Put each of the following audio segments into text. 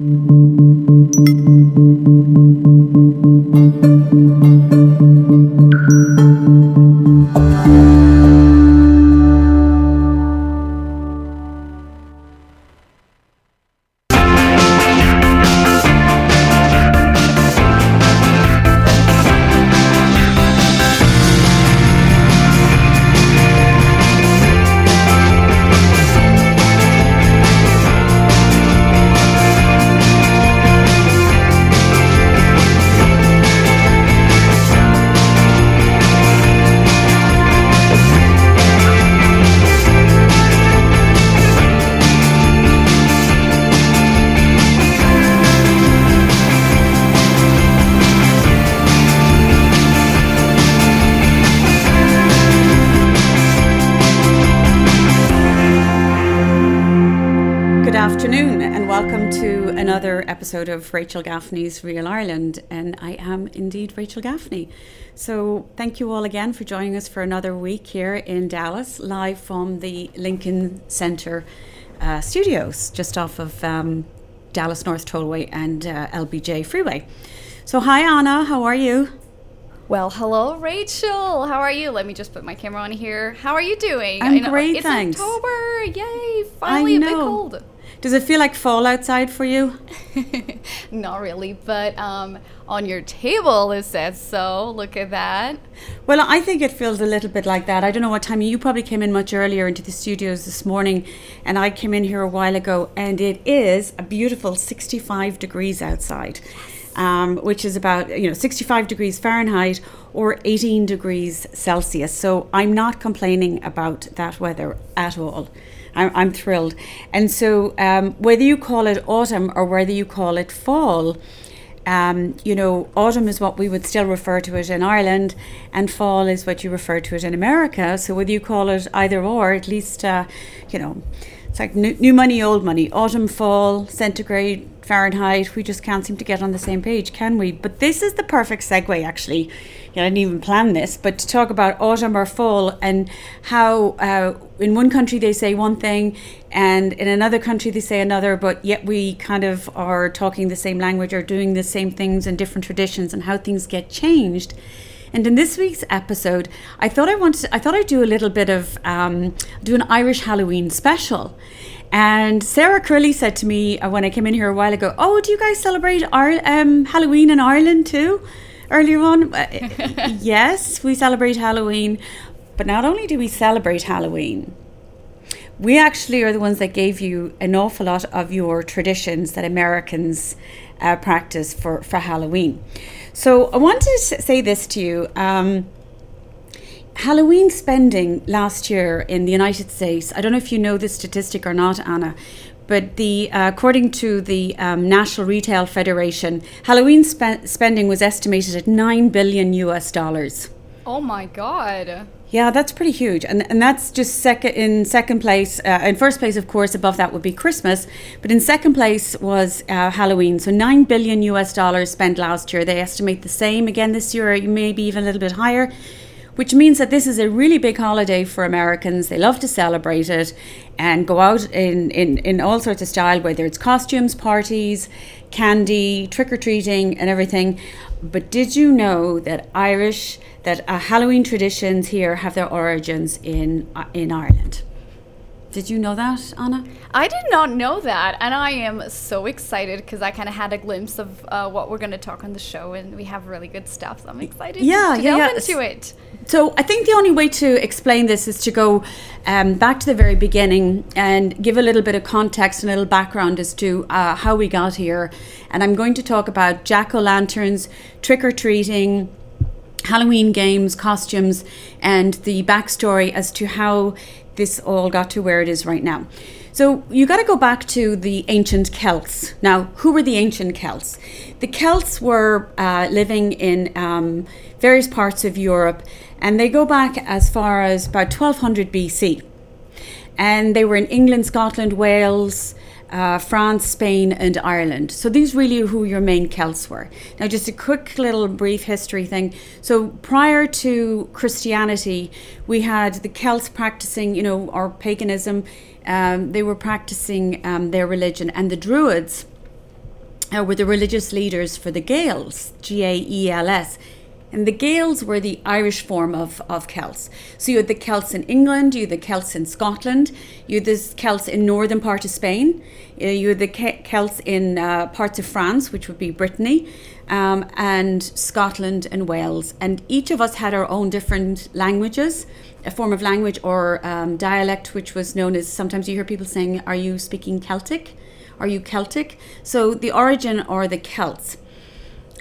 Thank you. Episode of Rachel Gaffney's Real Ireland, and I am indeed Rachel Gaffney. So, thank you all again for joining us for another week here in Dallas, live from the Lincoln Center uh, studios, just off of um, Dallas North Tollway and uh, LBJ Freeway. So, hi Anna, how are you? Well, hello, Rachel. How are you? Let me just put my camera on here. How are you doing? I'm great, it's thanks. October. Yay! Finally, a bit cold. Does it feel like fall outside for you? Not really, but um, on your table it says so. Look at that. Well, I think it feels a little bit like that. I don't know what time you probably came in much earlier into the studios this morning, and I came in here a while ago, and it is a beautiful 65 degrees outside. Um, which is about you know 65 degrees Fahrenheit or 18 degrees Celsius. So I'm not complaining about that weather at all. I'm, I'm thrilled. And so, um, whether you call it autumn or whether you call it fall, um, you know, autumn is what we would still refer to it in Ireland, and fall is what you refer to it in America. So, whether you call it either or, at least, uh, you know, it's like new, new money, old money, autumn, fall, centigrade, Fahrenheit. We just can't seem to get on the same page, can we? But this is the perfect segue, actually, I didn't even plan this, but to talk about autumn or fall and how uh, in one country they say one thing and in another country they say another, but yet we kind of are talking the same language or doing the same things in different traditions and how things get changed. And in this week's episode, I thought I wanted, I thought I'd do a little bit of um, do an Irish Halloween special. And Sarah Curley said to me uh, when I came in here a while ago, "Oh, do you guys celebrate Ar- um, Halloween in Ireland too?" earlier on. Uh, yes, we celebrate Halloween, but not only do we celebrate Halloween, we actually are the ones that gave you an awful lot of your traditions that Americans uh, practice for, for Halloween. So I wanted to say this to you. Um, Halloween spending last year in the United States, I don't know if you know this statistic or not, Anna, but the uh, according to the um, National Retail Federation, Halloween spe- spending was estimated at nine billion U.S. dollars. Oh my God! Yeah, that's pretty huge, and and that's just second in second place. Uh, in first place, of course, above that would be Christmas, but in second place was uh, Halloween. So nine billion U.S. dollars spent last year. They estimate the same again this year, maybe even a little bit higher which means that this is a really big holiday for Americans. They love to celebrate it and go out in, in, in all sorts of style, whether it's costumes, parties, candy, trick or treating, and everything. But did you know that Irish, that uh, Halloween traditions here have their origins in uh, in Ireland? Did you know that, Anna? I did not know that, and I am so excited because I kind of had a glimpse of uh, what we're going to talk on the show, and we have really good stuff. So I'm excited yeah, to, to yeah, delve yeah. into it. So I think the only way to explain this is to go um, back to the very beginning and give a little bit of context and a little background as to uh, how we got here. And I'm going to talk about jack o' lanterns, trick or treating. Halloween games, costumes, and the backstory as to how this all got to where it is right now. So you got to go back to the ancient Celts. Now, who were the ancient Celts? The Celts were uh, living in um, various parts of Europe, and they go back as far as about 1200 BC. And they were in England, Scotland, Wales, uh, France, Spain, and Ireland. So these really are who your main Celts were. Now, just a quick little brief history thing. So prior to Christianity, we had the Celts practicing, you know, our paganism. Um, they were practicing um, their religion, and the Druids uh, were the religious leaders for the Gaels, G A E L S. And the Gaels were the Irish form of, of Celts. So you had the Celts in England, you had the Celts in Scotland, you had the Celts in northern part of Spain, uh, you had the Celts in uh, parts of France, which would be Brittany, um, and Scotland and Wales. And each of us had our own different languages, a form of language or um, dialect, which was known as sometimes you hear people saying, Are you speaking Celtic? Are you Celtic? So the origin are the Celts.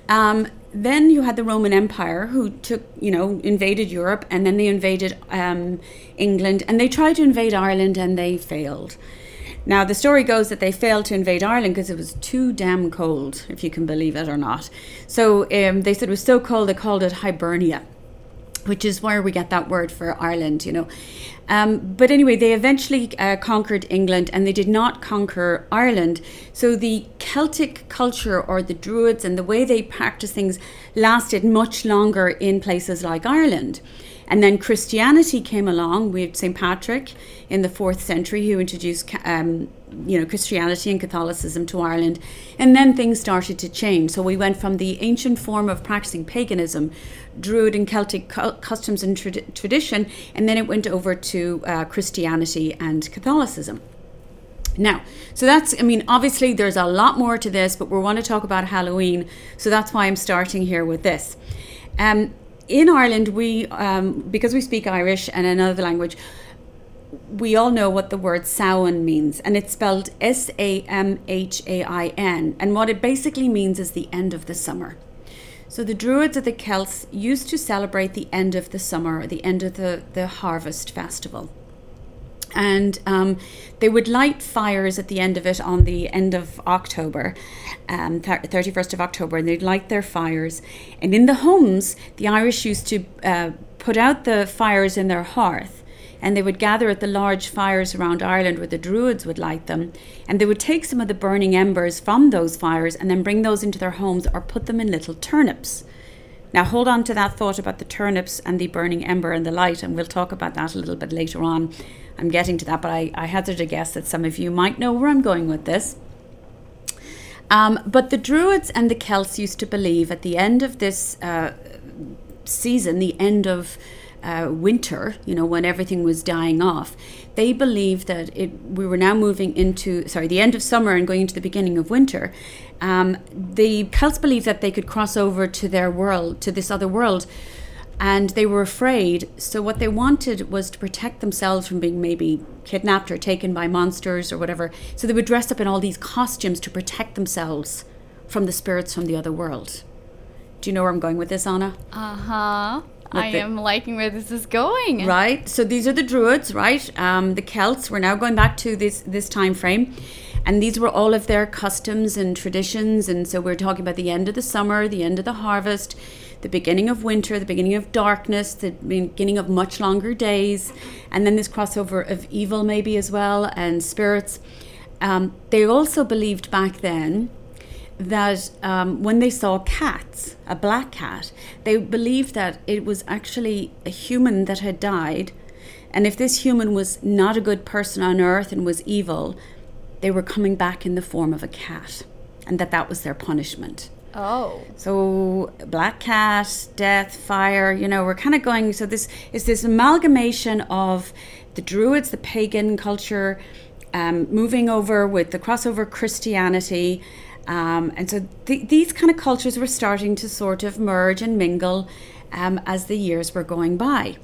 Um, then you had the Roman Empire, who took, you know, invaded Europe, and then they invaded um, England, and they tried to invade Ireland, and they failed. Now, the story goes that they failed to invade Ireland because it was too damn cold, if you can believe it or not. So um, they said it was so cold they called it Hibernia, which is where we get that word for Ireland, you know. Um, but anyway, they eventually uh, conquered England and they did not conquer Ireland. So the Celtic culture or the Druids and the way they practice things lasted much longer in places like Ireland. And then Christianity came along. Had St. Patrick in the fourth century who introduced, um, you know, Christianity and Catholicism to Ireland. And then things started to change. So we went from the ancient form of practicing paganism, Druid and Celtic cu- customs and tra- tradition, and then it went over to uh, Christianity and Catholicism. Now, so that's, I mean, obviously there's a lot more to this, but we want to talk about Halloween. So that's why I'm starting here with this. Um, in Ireland, we um, because we speak Irish and another language, we all know what the word Samhain means, and it's spelled S A M H A I N. And what it basically means is the end of the summer. So the Druids of the Celts used to celebrate the end of the summer, the end of the, the harvest festival and um, they would light fires at the end of it on the end of October, um, 31st of October, and they'd light their fires. And in the homes, the Irish used to uh, put out the fires in their hearth, and they would gather at the large fires around Ireland where the Druids would light them, and they would take some of the burning embers from those fires and then bring those into their homes or put them in little turnips. Now, hold on to that thought about the turnips and the burning ember and the light, and we'll talk about that a little bit later on. I'm getting to that, but I, I hazard a guess that some of you might know where I'm going with this. Um, but the Druids and the Celts used to believe at the end of this uh, season, the end of uh, winter, you know, when everything was dying off, they believed that it, we were now moving into, sorry, the end of summer and going into the beginning of winter. Um, the Celts believed that they could cross over to their world, to this other world, and they were afraid. So, what they wanted was to protect themselves from being maybe kidnapped or taken by monsters or whatever. So, they would dress up in all these costumes to protect themselves from the spirits from the other world. Do you know where I'm going with this, Anna? Uh huh. I the, am liking where this is going. Right. So these are the Druids, right? Um, the Celts. We're now going back to this this time frame, and these were all of their customs and traditions. And so we're talking about the end of the summer, the end of the harvest the beginning of winter, the beginning of darkness, the beginning of much longer days, and then this crossover of evil, maybe as well, and spirits. Um, they also believed back then that um, when they saw cats, a black cat, they believed that it was actually a human that had died. And if this human was not a good person on earth and was evil, they were coming back in the form of a cat, and that that was their punishment. Oh. So Black Cat, Death, Fire, you know, we're kind of going so this is this amalgamation of the Druids, the pagan culture, um, moving over with the crossover Christianity. Um, and so th- these kind of cultures were starting to sort of merge and mingle um, as the years were going by.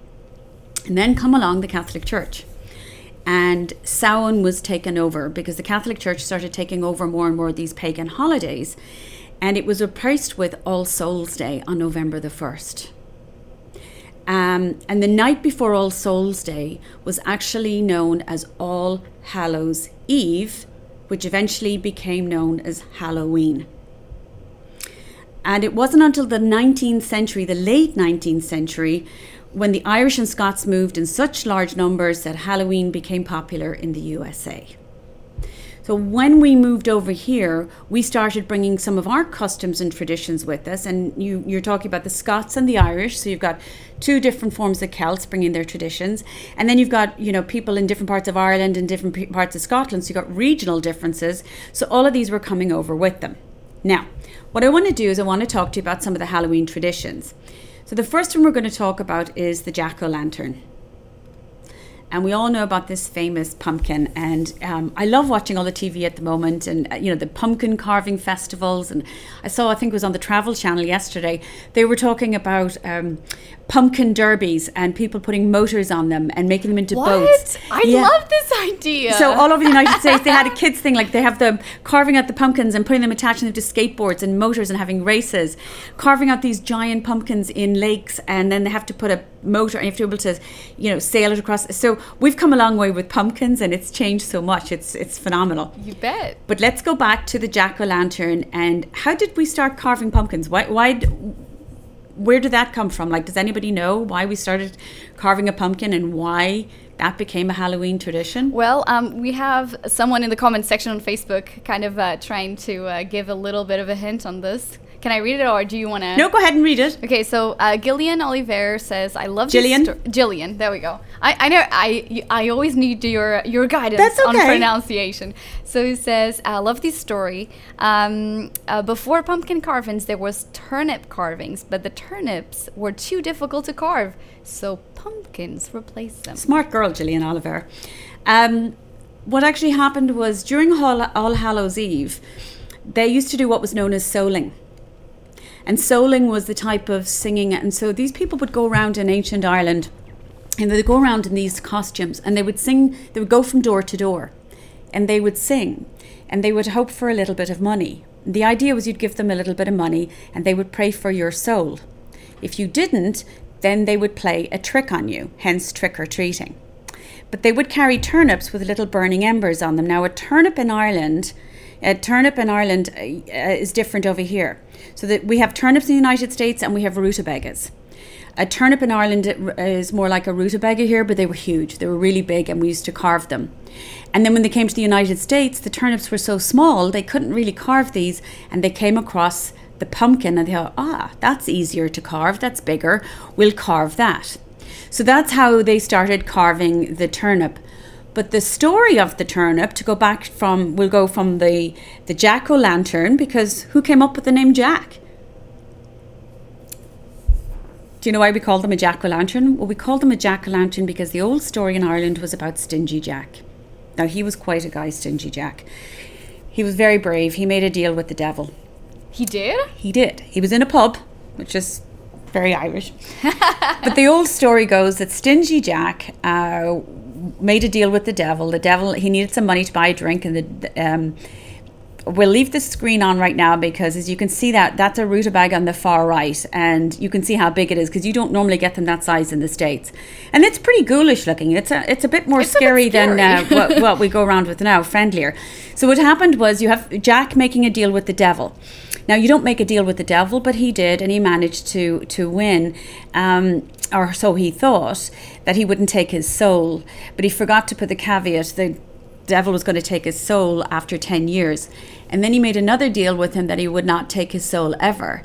And then come along the Catholic Church. And Samhain was taken over because the Catholic Church started taking over more and more of these pagan holidays and it was replaced with All Souls Day on November the 1st. Um, and the night before All Souls Day was actually known as All Hallows Eve, which eventually became known as Halloween. And it wasn't until the 19th century, the late 19th century, when the Irish and Scots moved in such large numbers that Halloween became popular in the USA. So when we moved over here, we started bringing some of our customs and traditions with us. And you, you're talking about the Scots and the Irish. So you've got two different forms of Celts bringing their traditions, and then you've got you know people in different parts of Ireland and different parts of Scotland. So you've got regional differences. So all of these were coming over with them. Now, what I want to do is I want to talk to you about some of the Halloween traditions. So the first one we're going to talk about is the jack o' lantern and we all know about this famous pumpkin. And um, I love watching all the TV at the moment, and uh, you know the pumpkin carving festivals. And I saw, I think it was on the Travel Channel yesterday. They were talking about um, pumpkin derbies and people putting motors on them and making them into what? boats. I yeah. love this idea. So all over the United States, they had a kids thing like they have the carving out the pumpkins and putting them, attaching them to skateboards and motors and having races, carving out these giant pumpkins in lakes, and then they have to put a motor and you have to be able to, you know, sail it across. So we've come a long way with pumpkins, and it's changed so much. It's it's phenomenal. You bet. But let's go back to the jack o' lantern and how did we start carving pumpkins? Why why where did that come from? Like, does anybody know why we started carving a pumpkin and why that became a Halloween tradition? Well, um, we have someone in the comments section on Facebook kind of uh, trying to uh, give a little bit of a hint on this. Can I read it or do you want to? No, go ahead and read it. Okay, so uh, Gillian Oliver says, "I love Gillian. Gillian, there we go. I, I know I I always need your your guidance okay. on pronunciation. So he says, "I love this story. Um, uh, before pumpkin carvings, there was turnip carvings, but the turnips were too difficult to carve, so pumpkins replaced them." Smart girl, Gillian Oliver. Um, what actually happened was during All, All Hallows Eve, they used to do what was known as souling and souling was the type of singing. And so these people would go around in ancient Ireland and they'd go around in these costumes and they would sing, they would go from door to door and they would sing and they would hope for a little bit of money. The idea was you'd give them a little bit of money and they would pray for your soul. If you didn't, then they would play a trick on you, hence trick or treating. But they would carry turnips with little burning embers on them. Now, a turnip in Ireland, a turnip in Ireland uh, is different over here. So that we have turnips in the United States and we have rutabagas. A turnip in Ireland is more like a rutabaga here, but they were huge. They were really big, and we used to carve them. And then when they came to the United States, the turnips were so small they couldn't really carve these, and they came across the pumpkin and they thought, ah, that's easier to carve. That's bigger. We'll carve that. So that's how they started carving the turnip. But the story of the turnip, to go back from, we'll go from the, the jack o' lantern, because who came up with the name Jack? Do you know why we call them a jack o' lantern? Well, we called them a jack o' lantern because the old story in Ireland was about Stingy Jack. Now, he was quite a guy, Stingy Jack. He was very brave. He made a deal with the devil. He did? He did. He was in a pub, which is very Irish. but the old story goes that Stingy Jack uh, made a deal with the devil. The devil he needed some money to buy a drink, and the um, we'll leave the screen on right now because as you can see that that's a rutabaga on the far right and you can see how big it is because you don't normally get them that size in the states. And it's pretty ghoulish looking. It's a it's a bit more scary, bit scary, than uh, what, what we go around with now friendlier. So what happened was you have jack making a deal with the devil now you don't make a deal with the devil but he did and he managed to to win um, or so he thought that he wouldn't take his soul but he forgot to put the caveat the devil was going to take his soul after 10 years. And then he made another deal with him that he would not take his soul ever.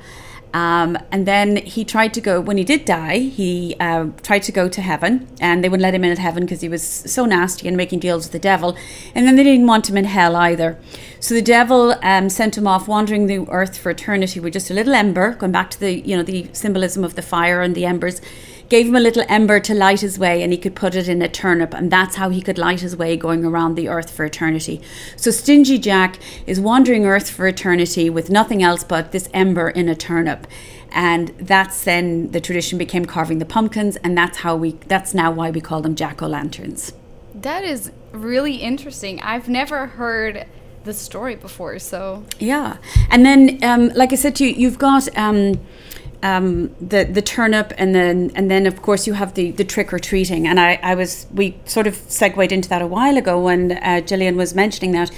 Um, and then he tried to go, when he did die, he uh, tried to go to heaven, and they wouldn't let him in at heaven because he was so nasty and making deals with the devil. And then they didn't want him in hell either. So the devil um, sent him off wandering the earth for eternity with just a little ember, going back to the, you know, the symbolism of the fire and the embers gave him a little ember to light his way and he could put it in a turnip and that's how he could light his way going around the earth for eternity. So Stingy Jack is wandering earth for eternity with nothing else but this ember in a turnip. And that's then the tradition became carving the pumpkins and that's how we that's now why we call them jack-o'-lanterns. That is really interesting. I've never heard the story before, so yeah. And then, um, like I said to you, you've got um, um, the the turnip, and then and then of course you have the the trick or treating. And I, I was we sort of segued into that a while ago when uh, Gillian was mentioning that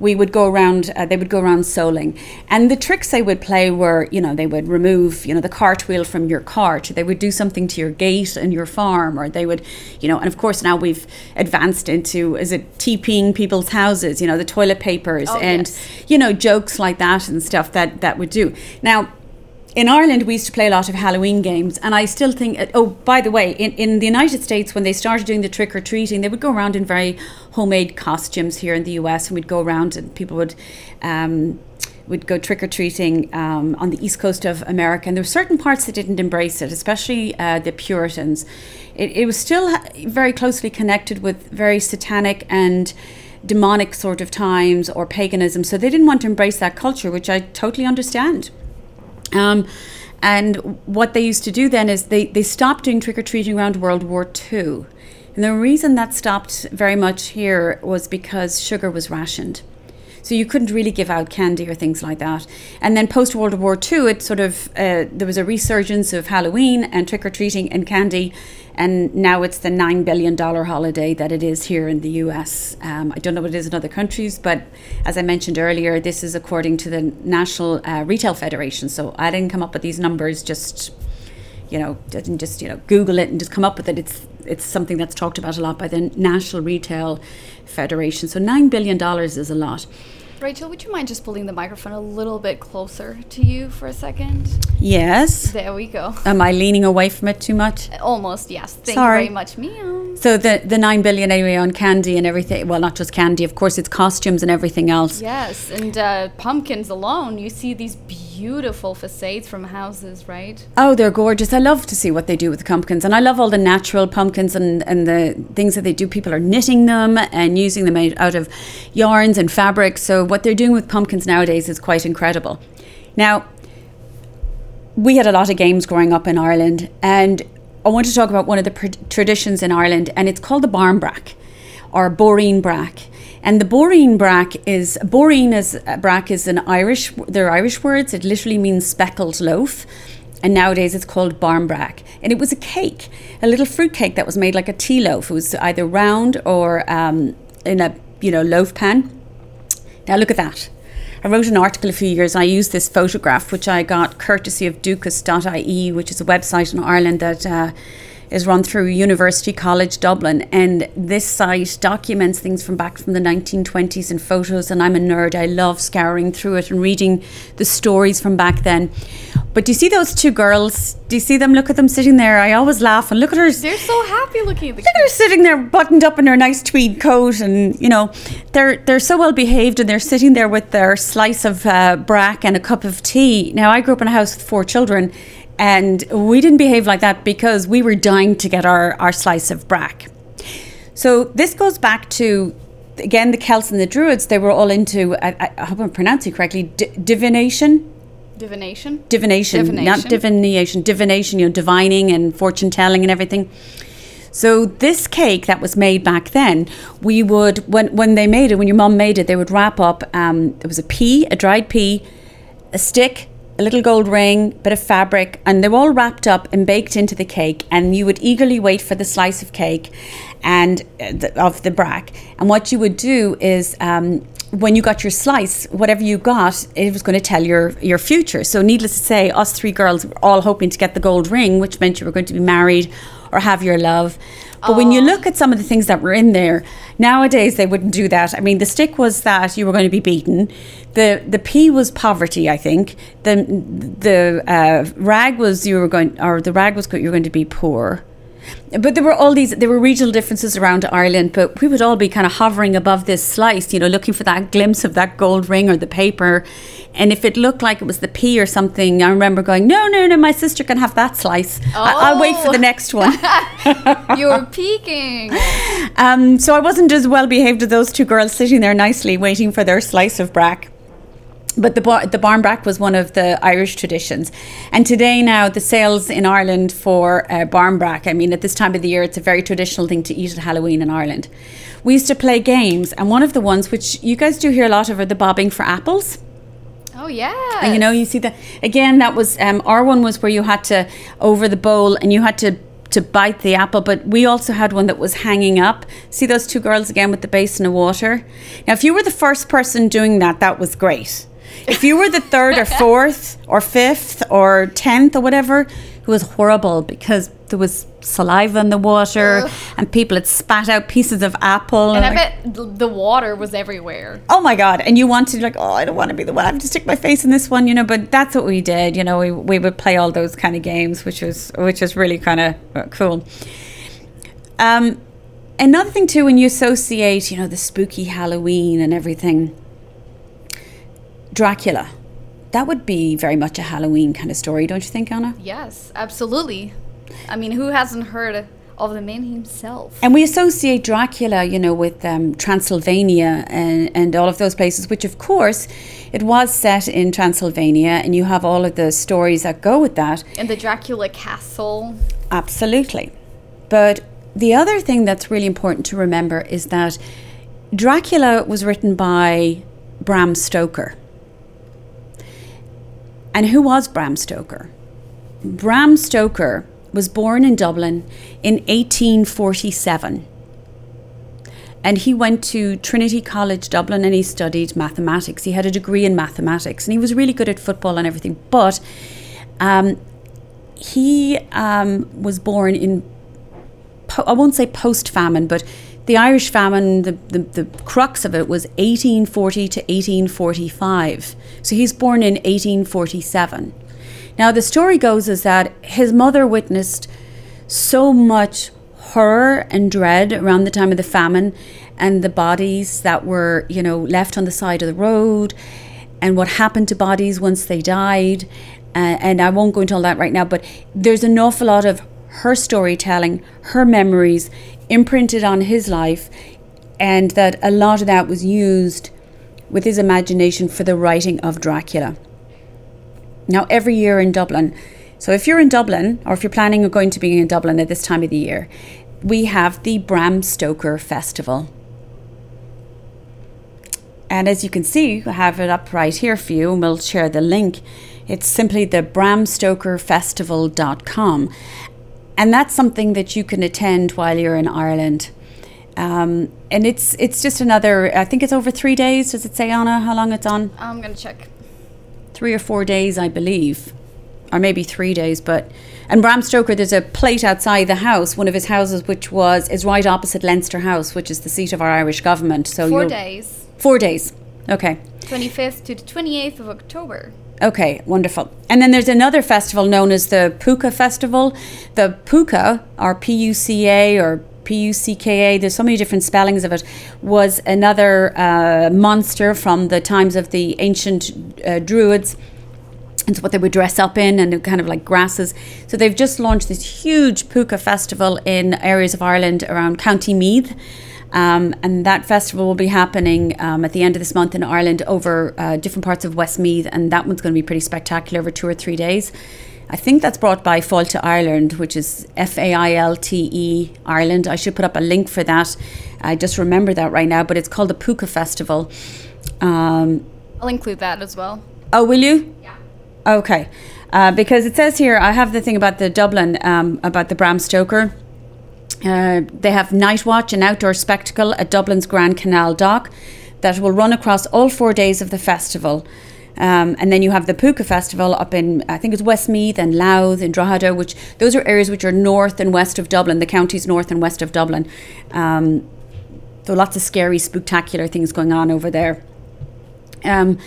we would go around uh, they would go around souling and the tricks they would play were you know they would remove you know the cartwheel from your cart they would do something to your gate and your farm or they would you know and of course now we've advanced into is it TPing people's houses you know the toilet papers oh, and yes. you know jokes like that and stuff that that would do now in Ireland, we used to play a lot of Halloween games, and I still think. Uh, oh, by the way, in, in the United States, when they started doing the trick or treating, they would go around in very homemade costumes here in the US, and we'd go around and people would um, would go trick or treating um, on the east coast of America, and there were certain parts that didn't embrace it, especially uh, the Puritans. It, it was still very closely connected with very satanic and demonic sort of times or paganism, so they didn't want to embrace that culture, which I totally understand. Um, and what they used to do then is they, they stopped doing trick or treating around World War II. And the reason that stopped very much here was because sugar was rationed. So you couldn't really give out candy or things like that. And then post World War II, it sort of uh, there was a resurgence of Halloween and trick or treating and candy, and now it's the nine billion dollar holiday that it is here in the U.S. Um, I don't know what it is in other countries, but as I mentioned earlier, this is according to the National uh, Retail Federation. So I didn't come up with these numbers just you know, didn't just you know Google it and just come up with it. It's it's something that's talked about a lot by the National Retail Federation. So nine billion dollars is a lot. Rachel, would you mind just pulling the microphone a little bit closer to you for a second? Yes. There we go. Am I leaning away from it too much? Almost, yes. Thank Sorry. you very much, Meow. So the the nine billion anyway on candy and everything. Well, not just candy, of course. It's costumes and everything else. Yes, and uh, pumpkins alone. You see these beautiful facades from houses, right? Oh, they're gorgeous. I love to see what they do with pumpkins. And I love all the natural pumpkins and, and the things that they do. People are knitting them and using them out, of yarns and fabrics. So, what they're doing with pumpkins nowadays is quite incredible. Now, we had a lot of games growing up in Ireland, and I want to talk about one of the traditions in Ireland, and it's called the barmbrack or boreen brack. And the boreen brack is boreen is uh, brack is an Irish they're Irish words. It literally means speckled loaf. And nowadays it's called barmbrack. And it was a cake, a little fruit cake that was made like a tea loaf. It was either round or um, in a you know loaf pan. Now look at that. I wrote an article a few years. I used this photograph, which I got courtesy of Dúchas.ie, which is a website in Ireland that uh, is run through University College Dublin, and this site documents things from back from the 1920s and photos. And I'm a nerd; I love scouring through it and reading the stories from back then. But do you see those two girls? Do you see them? Look at them sitting there. I always laugh and look at her. They're so happy looking at the Look at her sitting there, buttoned up in her nice tweed coat, and you know, they're they're so well behaved, and they're sitting there with their slice of uh, brack and a cup of tea. Now, I grew up in a house with four children, and we didn't behave like that because we were dying to get our, our slice of brack. So this goes back to, again, the Celts and the Druids. They were all into, I, I hope I'm pronouncing correctly, d- divination. Divination? Divination, Divination. not divination, divination, you know, divining and fortune telling and everything. So this cake that was made back then, we would when when they made it, when your mum made it, they would wrap up. Um, there was a pea, a dried pea, a stick, a little gold ring, bit of fabric, and they're all wrapped up and baked into the cake. And you would eagerly wait for the slice of cake and uh, the, of the brack. And what you would do is. Um, when you got your slice, whatever you got, it was going to tell your your future. So, needless to say, us three girls were all hoping to get the gold ring, which meant you were going to be married or have your love. But when you look at some of the things that were in there, nowadays they wouldn't do that. I mean, the stick was that you were going to be beaten. The the pea was poverty, I think. The the uh, rag was you were going, or the rag was you were going to be poor. But there were all these, there were regional differences around Ireland, but we would all be kind of hovering above this slice, you know, looking for that glimpse of that gold ring or the paper. And if it looked like it was the pea or something, I remember going, no, no, no, my sister can have that slice. I- I'll wait for Oh. the next one. You're peeking. Um, so I wasn't as well behaved as those two girls sitting there nicely waiting for their slice of brack. But the bar, the barn brack was one of the Irish traditions, and today now the sales in Ireland for uh, barn brack. I mean, at this time of the year, it's a very traditional thing to eat at Halloween in Ireland. We used to play games, and one of the ones which you guys do hear a lot of are the bobbing for apples. Oh, yeah. And you know, you see that again. That was um, our one was where you had to over the bowl and you had to to bite the apple. But we also had one that was hanging up. See those two girls again with the basin of water. Now, if you were the first person doing that, that was great. If you were the third or fourth or fifth or tenth or whatever, it was horrible because there was saliva in the water Ugh. and people had spat out pieces of apple. And I like- bet the water was everywhere. oh my god and you wanted like oh i don't want to be the one i have to stick my face in this one you know but that's what we did you know we, we would play all those kind of games which was which was really kind of uh, cool um another thing too when you associate you know the spooky halloween and everything dracula that would be very much a Halloween kind of story, don't you think, Anna? Yes, absolutely. I mean, who hasn't heard of the man himself? And we associate Dracula, you know, with um, Transylvania and, and all of those places, which, of course, it was set in Transylvania, and you have all of the stories that go with that. In the Dracula castle. Absolutely. But the other thing that's really important to remember is that Dracula was written by Bram Stoker. And who was Bram Stoker? Bram Stoker was born in Dublin in 1847. And he went to Trinity College Dublin and he studied mathematics. He had a degree in mathematics and he was really good at football and everything. But um, he um, was born in, po- I won't say post famine, but the Irish famine, the, the, the crux of it was 1840 to 1845. So he's born in 1847. Now, the story goes is that his mother witnessed so much horror and dread around the time of the famine and the bodies that were, you know, left on the side of the road and what happened to bodies once they died. Uh, and I won't go into all that right now, but there's an awful lot of her storytelling, her memories imprinted on his life, and that a lot of that was used with his imagination for the writing of Dracula. Now, every year in Dublin, so if you're in Dublin, or if you're planning on going to be in Dublin at this time of the year, we have the Bram Stoker Festival. And as you can see, I have it up right here for you, and we'll share the link. It's simply the bramstokerfestival.com. And that's something that you can attend while you're in Ireland. Um, and it's it's just another, I think it's over three days. Does it say, Anna, how long it's on? I'm going to check. Three or four days, I believe. Or maybe three days, but and Bram Stoker, there's a plate outside the house, one of his houses, which was is right opposite Leinster House, which is the seat of our Irish government. So 4 days. Four days. Okay. 25th to the 28th of October. Okay, wonderful. And then there's another festival known as the Puka Festival. The Puka, or P U C A or P U C K A, there's so many different spellings of it, was another uh, monster from the times of the ancient uh, Druids. It's what they would dress up in and kind of like grasses. So they've just launched this huge Puka festival in areas of Ireland around County Meath. Um, and that festival will be happening um, at the end of this month in Ireland over uh, different parts of Westmeath, and that one's going to be pretty spectacular over two or three days. I think that's brought by Fáilte Ireland, which is F A I L T E Ireland. I should put up a link for that. I just remember that right now, but it's called the Puka Festival. Um, I'll include that as well. oh, will you? Yeah. Okay, uh, because it says here, I have the thing about the Dublin, um, about the Bram Stoker. Uh, they have Night Watch, an outdoor spectacle at Dublin's Grand Canal Dock that will run across all four days of the festival. Um, and then you have the Puka Festival up in, I think it's Westmeath and Louth and Drogheda, which those are areas which are north and west of Dublin, the counties north and west of Dublin. Um, so lots of scary, spectacular things going on over there. Um,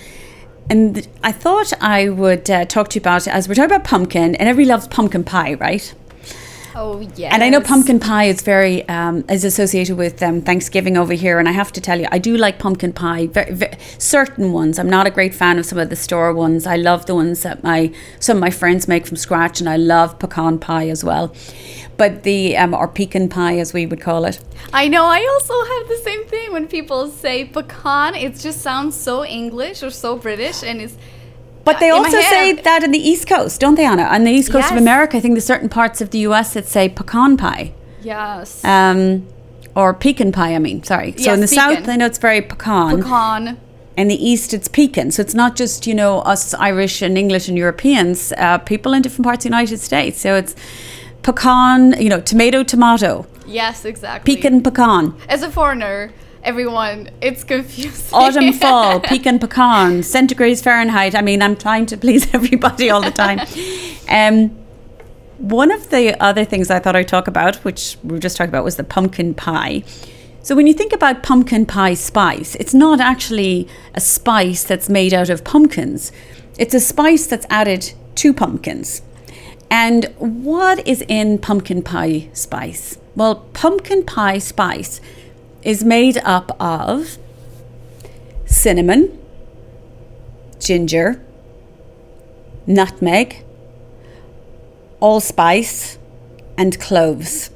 and th- I thought I would uh, talk to you about, as we're talking about pumpkin, and everybody loves pumpkin pie, right? Oh, yes. And I know pumpkin pie is very um, is associated with um, Thanksgiving over here, and I have to tell you, I do like pumpkin pie. Very, very, certain ones. I'm not a great fan of some of the store ones. I love the ones that my some of my friends make from scratch, and I love pecan pie as well. But the um, or pecan pie, as we would call it. I know. I also have the same thing when people say pecan. It just sounds so English or so British, and it's. But they also say that in the East Coast, don't they, Anna? On the East Coast of America, I think there's certain parts of the U.S. that say pecan pie. Yes. um, or pecan pie. I mean, sorry. So in the Yes, south. I know it's very pecan. pecan. In the east, it's pecan. So it's not just you know us Irish and English and Europeans. Uh, people in different parts of the United States. So it's pecan. You know, tomato, tomato, Yes, exactly. pecan, pecan. As a foreigner, everyone, it's confusing. Autumn, fall, pecan, pecan, centigrades, Fahrenheit. I mean, I'm trying to please everybody all the time. Um, one of the other things I thought I'd talk about, which we were just talking about, was the pumpkin pie. So when you think about pumpkin pie spice, it's not actually a spice that's made out of pumpkins. It's a spice that's added to pumpkins. And what is in pumpkin pie spice? Well, pumpkin pie spice is made up of cinnamon, ginger, nutmeg, allspice, and cloves.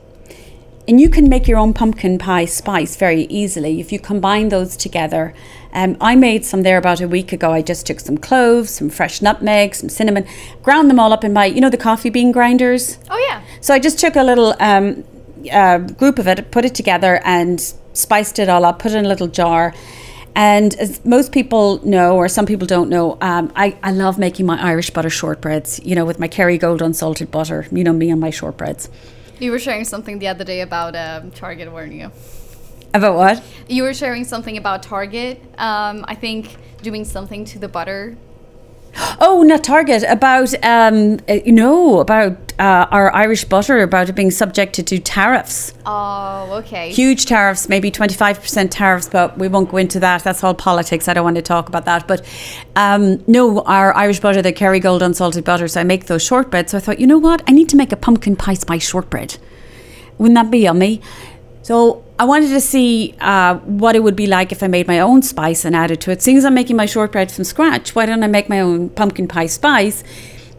And you can make your own pumpkin pie spice very easily if you combine those together. Um, I made some there about a week ago. I just took some cloves, some fresh nutmeg, some cinnamon, ground them all up in my, you know, the coffee bean grinders. Oh yeah. So I just took a little um, uh, group of it, put it together, and spiced it all up. Put it in a little jar. And as most people know, or some people don't know, um, I, I love making my Irish butter shortbreads, you know, with my Kerrygold unsalted butter. You know me and my shortbreads. You were sharing something the other day about um, Target, weren't you? About what? You were sharing something about Target. Um, I think doing something to the butter. Oh, not Target. About um, uh, you know about uh, our Irish butter about it being subjected to tariffs. Oh, okay. Huge tariffs, maybe twenty five percent tariffs, but we won't go into that. That's all politics. I don't want to talk about that. But um, no, our Irish butter, the Kerrygold unsalted butter. So I make those shortbreads. So I thought, you know what? I need to make a pumpkin pie spice shortbread. Wouldn't that be yummy? So I wanted to see uh, what it would be like if I made my own spice and added to it. Seeing as I'm making my shortbread from scratch, why don't I make my own pumpkin pie spice?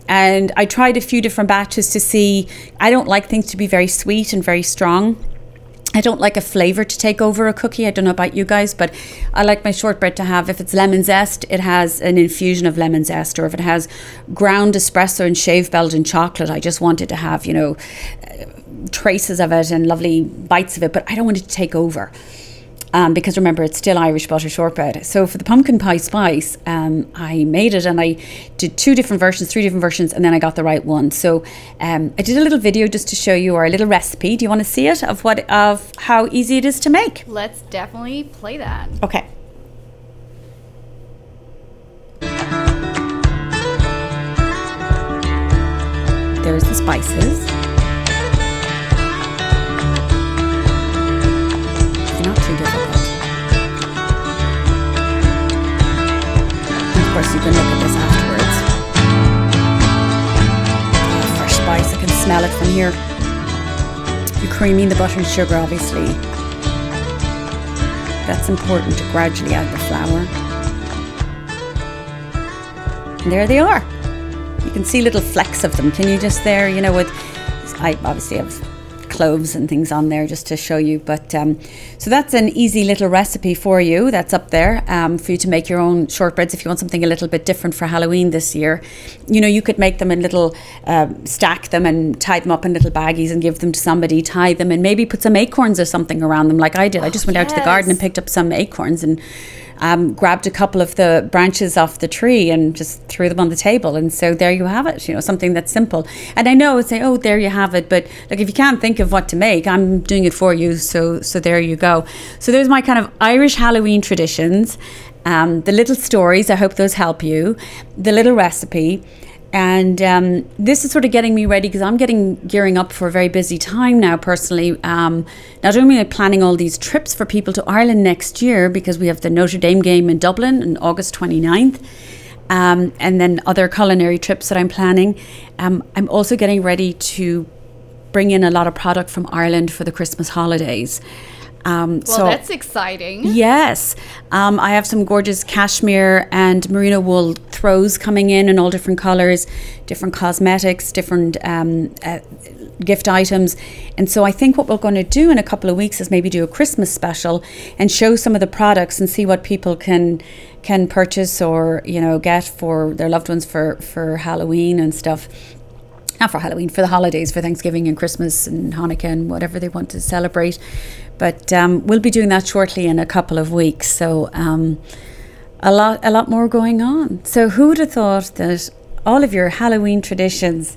And I tried a few different batches to see. I don't like things to be very sweet and very strong. I don't like a flavour to take over a cookie. I don't know about you guys, but I like my shortbread to have, if it's lemon zest, it has an infusion of lemon zest, or if it has ground espresso and shaved Belgian chocolate, I just want it to have, you know, traces of it and lovely bites of it, but I don't want it to take over. Um, because remember, it's still Irish butter shortbread. So for the pumpkin pie spice, um, I made it and I did two different versions, three different versions, and then I got the right one. So um, I did a little video just to show you our little recipe. Do you want to see it of what of how easy it is to make? Let's definitely play that. Okay. There's the spices. Course, you can look at this afterwards. Oh, fresh spice, I can smell it from here. You're creaming the butter and sugar, obviously. That's important to gradually add the flour. And there they are. You can see little flecks of them. Can you just there, you know, with I obviously have cloves and things on there just to show you. But um, so that's an easy little recipe for you. That's up there um, for you to make your own shortbreads if you want something a little bit different for Halloween this year. You know, you could make them in little, uh, stack them and tie them up in little baggies and give them to somebody, tie them and maybe put some acorns or something around them like I did. I just went out to the garden and picked up some acorns and um, grabbed a couple of the branches off the tree and just threw them on the table. And so there you have it, you know, something that's simple. And I know it's say, oh, there you have it. But like, if you can't think of what to make, I'm doing it for you. So, so there you go. So there's my kind of Irish Halloween traditions. Um, the little stories, I hope those help you. The little recipe. And um, this is sort of getting me ready because I'm getting gearing up for a very busy time now, personally. Um, not only am I planning all these trips for people to Ireland next year because we have the Notre Dame game in Dublin on August 29th, um, and then other culinary trips that I'm planning. Um, I'm also getting ready to bring in a lot of product from Ireland for the Christmas holidays. Um, Well, so that's exciting. Yes. Um, I have some gorgeous cashmere and merino wool throws coming in in all different colours, different cosmetics, different um, uh, gift items. And so I think what we're going to do in a couple of weeks is maybe do a Christmas special and show some of the products and see what people can can purchase or you know get for their loved ones for for Halloween and stuff not for Halloween, for the holidays, for Thanksgiving and Christmas and Hanukkah and whatever they want to celebrate. But um, we'll be doing that shortly in a couple of weeks. So um, a lot, a lot more going on. So who would have thought that all of your Halloween traditions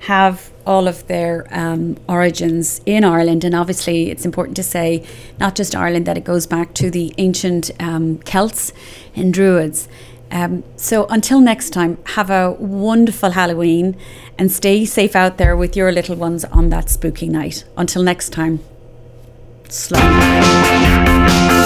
have all of their um, origins in Ireland? And obviously, it's important to say not just Ireland; that it goes back to the ancient um, Celts and Druids. Um, so until next time, have a wonderful Halloween and stay safe out there with your little ones on that spooky night. Until next time, slowly.